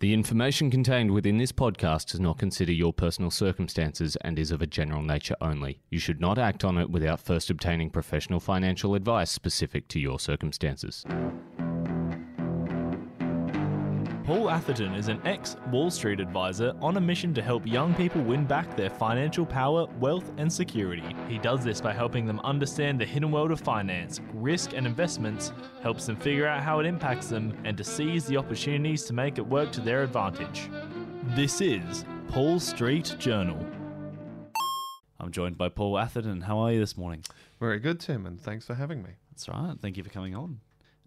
The information contained within this podcast does not consider your personal circumstances and is of a general nature only. You should not act on it without first obtaining professional financial advice specific to your circumstances. Paul Atherton is an ex Wall Street advisor on a mission to help young people win back their financial power, wealth, and security. He does this by helping them understand the hidden world of finance, risk, and investments, helps them figure out how it impacts them, and to seize the opportunities to make it work to their advantage. This is Paul Street Journal. I'm joined by Paul Atherton. How are you this morning? Very good, Tim, and thanks for having me. That's right. Thank you for coming on.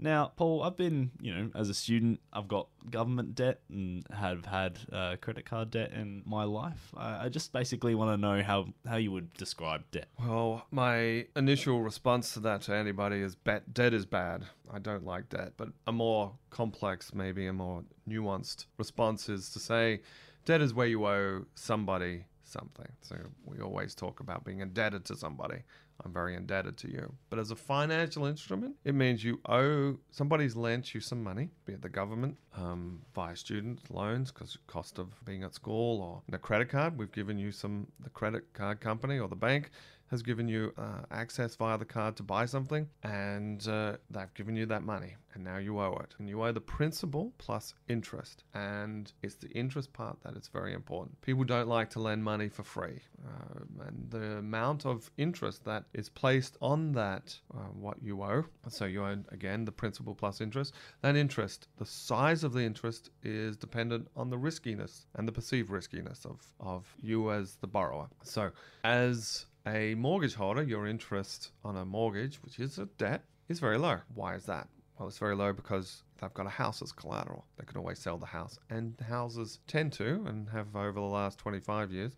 Now, Paul, I've been, you know, as a student, I've got government debt and have had uh, credit card debt in my life. I, I just basically want to know how, how you would describe debt. Well, my initial response to that to anybody is bet debt is bad. I don't like debt, but a more complex, maybe a more nuanced response is to say debt is where you owe somebody something. So we always talk about being indebted to somebody. I'm very indebted to you. But as a financial instrument, it means you owe somebody's lent you some money, be it the government, um, via student loans, because cost of being at school, or a credit card. We've given you some. The credit card company or the bank has given you uh, access via the card to buy something, and uh, they've given you that money, and now you owe it, and you owe the principal plus interest, and it's the interest part that is very important. People don't like to lend money for free, uh, and the amount of interest that is placed on that uh, what you owe. So you own again the principal plus interest. That interest, the size of the interest is dependent on the riskiness and the perceived riskiness of of you as the borrower. So as a mortgage holder, your interest on a mortgage, which is a debt, is very low. Why is that? Well, it's very low because they've got a house as collateral. They can always sell the house. And houses tend to, and have over the last 25 years,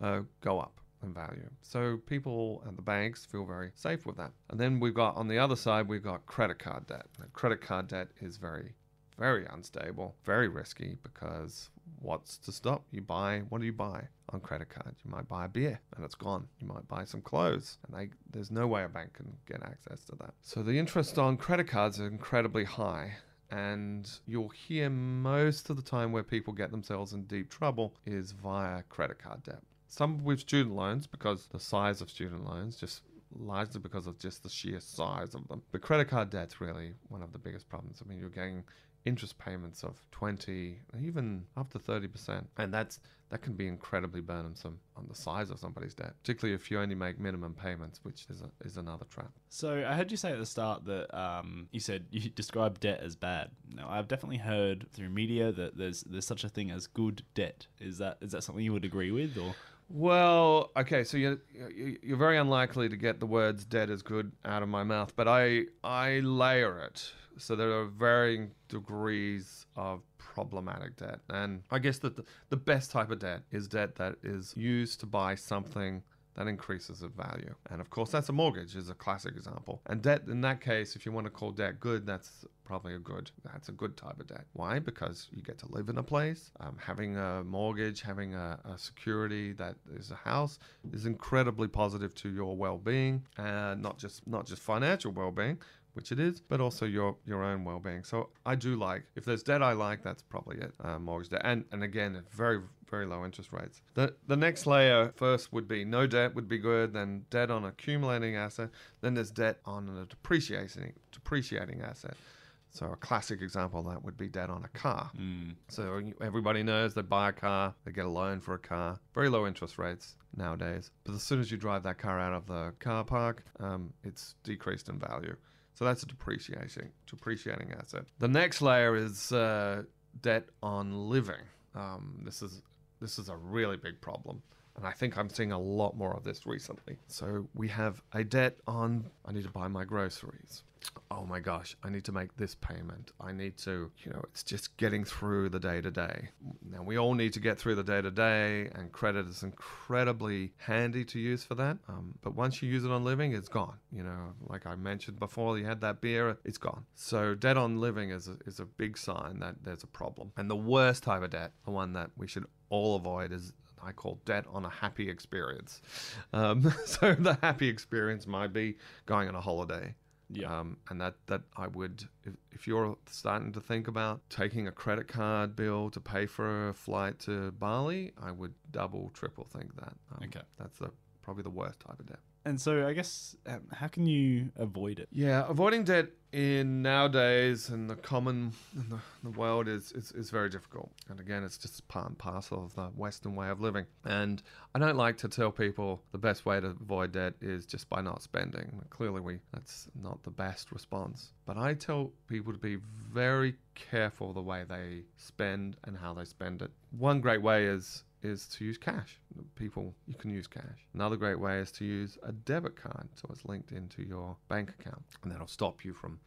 uh, go up in value. So people and the banks feel very safe with that. And then we've got, on the other side, we've got credit card debt. Now, credit card debt is very very unstable, very risky because what's to stop? You buy, what do you buy on credit card? You might buy a beer and it's gone. You might buy some clothes and they, there's no way a bank can get access to that. So the interest on credit cards are incredibly high. And you'll hear most of the time where people get themselves in deep trouble is via credit card debt. Some with student loans because the size of student loans just largely because of just the sheer size of them. But credit card debt's really one of the biggest problems. I mean, you're getting interest payments of 20 even up to 30% and that's that can be incredibly burdensome on the size of somebody's debt particularly if you only make minimum payments which is a, is another trap So I heard you say at the start that um, you said you described debt as bad. Now I've definitely heard through media that there's there's such a thing as good debt. Is that is that something you would agree with or? Well, okay, so you're you- you're very unlikely to get the words "dead is good" out of my mouth, but I I layer it. So there are varying degrees of problematic debt, and I guess that the, the best type of debt is debt that is used to buy something that increases in value. And of course, that's a mortgage is a classic example. And debt in that case, if you want to call debt good, that's probably a good that's a good type of debt. Why? Because you get to live in a place. Um, having a mortgage, having a, a security that is a house is incredibly positive to your well-being, and not just not just financial well-being, which it is, but also your your own well-being. So I do like if there's debt I like, that's probably it. Uh, mortgage debt, and and again, very very low interest rates. The the next layer first would be no debt would be good, then debt on accumulating asset, then there's debt on a depreciating depreciating asset. So a classic example of that would be debt on a car. So everybody knows they buy a car, they get a loan for a car, very low interest rates nowadays. But as soon as you drive that car out of the car park, um, it's decreased in value. So that's a depreciating depreciating asset. The next layer is uh, debt on living. Um, this is this is a really big problem. And I think I'm seeing a lot more of this recently. So we have a debt on I need to buy my groceries. Oh my gosh, I need to make this payment. I need to, you know, it's just getting through the day to day. Now, we all need to get through the day to day, and credit is incredibly handy to use for that. Um, but once you use it on living, it's gone. You know, like I mentioned before, you had that beer, it's gone. So, debt on living is a, is a big sign that there's a problem. And the worst type of debt, the one that we should all avoid, is I call debt on a happy experience. Um, so the happy experience might be going on a holiday. Yeah. Um, and that, that I would, if, if you're starting to think about taking a credit card bill to pay for a flight to Bali, I would double, triple think that. Um, Okay. That's the probably the worst type of debt. And so I guess um, how can you avoid it? Yeah, avoiding debt in nowadays and the common in the, the world is, is is very difficult. And again, it's just part and parcel of the Western way of living. And I don't like to tell people the best way to avoid debt is just by not spending. Clearly, we that's not the best response. But I tell people to be very careful the way they spend and how they spend it. One great way is is to use cash. People, you can use cash. Another great way is to use a debit card so it's linked into your bank account and that'll stop you from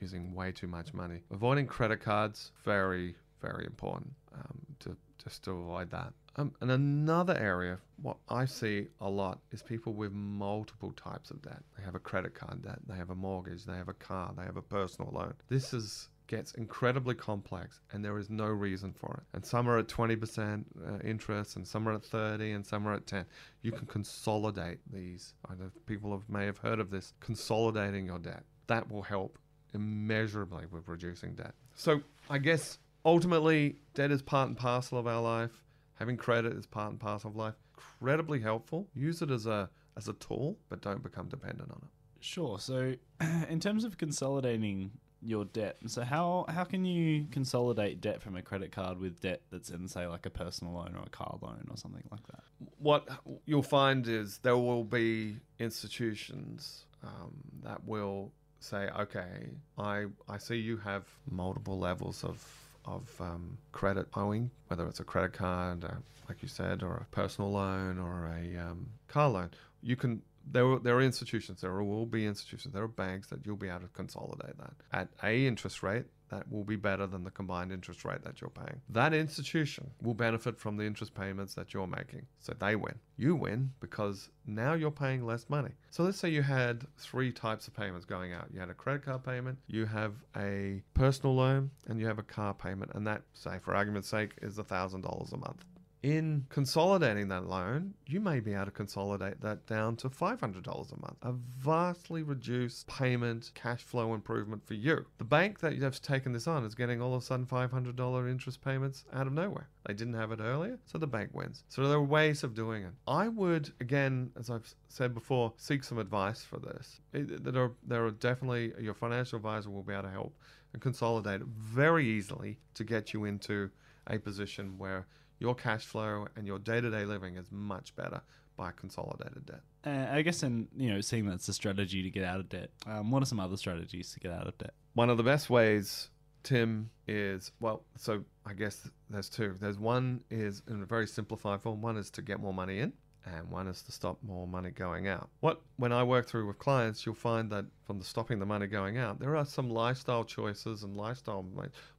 using way too much money. Avoiding credit cards, very, very important um, to just to avoid that. Um, and another area, what I see a lot is people with multiple types of debt. They have a credit card debt, they have a mortgage, they have a car, they have a personal loan. This is gets incredibly complex and there is no reason for it. And some are at 20% uh, interest and some are at 30 and some are at 10. You can consolidate these. I know people have, may have heard of this, consolidating your debt. That will help immeasurably with reducing debt. So I guess ultimately debt is part and parcel of our life. Having credit is part and parcel of life. Incredibly helpful. Use it as a as a tool, but don't become dependent on it. Sure. So, in terms of consolidating your debt, so how how can you consolidate debt from a credit card with debt that's in, say, like a personal loan or a car loan or something like that? what you'll find is there will be institutions um, that will say, okay, I I see you have multiple levels of of um, credit owing, whether it's a credit card, uh, like you said, or a personal loan or a um, car loan. You can there are, there are institutions, there will be institutions, there are banks that you'll be able to consolidate that at a interest rate that will be better than the combined interest rate that you're paying. That institution will benefit from the interest payments that you're making. So they win. You win because now you're paying less money. So let's say you had three types of payments going out. You had a credit card payment, you have a personal loan, and you have a car payment. And that, say for argument's sake, is $1,000 a month. In consolidating that loan, you may be able to consolidate that down to $500 a month, a vastly reduced payment cash flow improvement for you. The bank that have taken this on is getting all of a sudden $500 interest payments out of nowhere. They didn't have it earlier, so the bank wins. So there are ways of doing it. I would, again, as I've said before, seek some advice for this. There, are, there are definitely, your financial advisor will be able to help and consolidate very easily to get you into a position where your cash flow and your day-to-day living is much better by consolidated debt. Uh, I guess, in you know, seeing that's a strategy to get out of debt. Um, what are some other strategies to get out of debt? One of the best ways, Tim, is well, so I guess there's two. There's one is in a very simplified form. One is to get more money in, and one is to stop more money going out. What when I work through with clients, you'll find that from the stopping the money going out, there are some lifestyle choices and lifestyle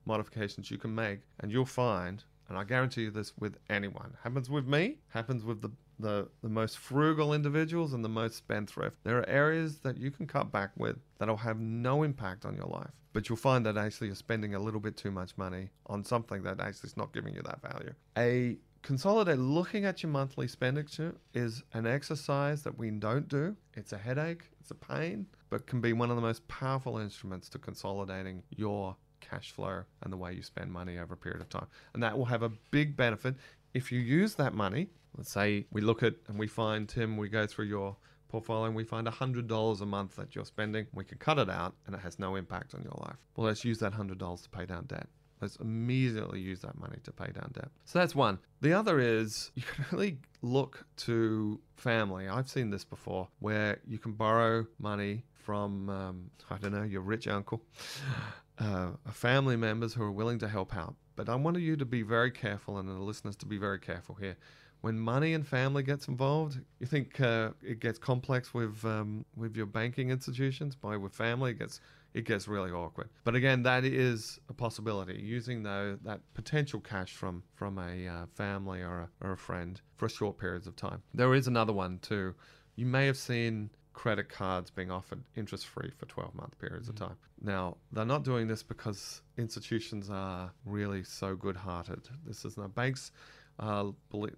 modifications you can make, and you'll find and I guarantee you this with anyone. Happens with me, happens with the, the, the most frugal individuals and the most spendthrift. There are areas that you can cut back with that'll have no impact on your life. But you'll find that actually you're spending a little bit too much money on something that actually is not giving you that value. A consolidate looking at your monthly expenditure is an exercise that we don't do. It's a headache, it's a pain, but can be one of the most powerful instruments to consolidating your cash flow and the way you spend money over a period of time. And that will have a big benefit if you use that money. Let's say we look at and we find, Tim, we go through your portfolio and we find $100 a month that you're spending. We can cut it out and it has no impact on your life. Well, let's use that $100 to pay down debt. Let's immediately use that money to pay down debt. So that's one. The other is you can really look to family. I've seen this before where you can borrow money from, um, I don't know, your rich uncle uh, family members who are willing to help out. But I want you to be very careful, and the listeners to be very careful here. When money and family gets involved, you think uh, it gets complex with um, with your banking institutions. By with family, it gets it gets really awkward. But again, that is a possibility. Using though that potential cash from from a uh, family or a, or a friend for short periods of time. There is another one too. You may have seen credit cards being offered interest free for 12 month periods mm-hmm. of time. Now, they're not doing this because institutions are really so good hearted. This is no banks uh,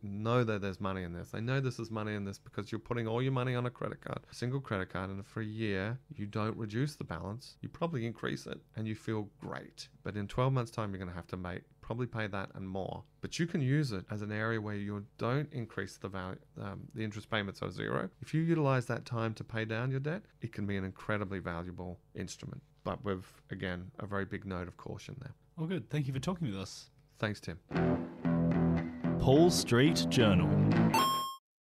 know that there's money in this. They know this is money in this because you're putting all your money on a credit card, a single credit card, and for a year you don't reduce the balance. You probably increase it, and you feel great. But in 12 months' time, you're going to have to make probably pay that and more. But you can use it as an area where you don't increase the value, um, the interest payments are zero. If you utilize that time to pay down your debt, it can be an incredibly valuable instrument. But with again a very big note of caution there. Well, good. Thank you for talking with us. Thanks, Tim. Paul Street Journal.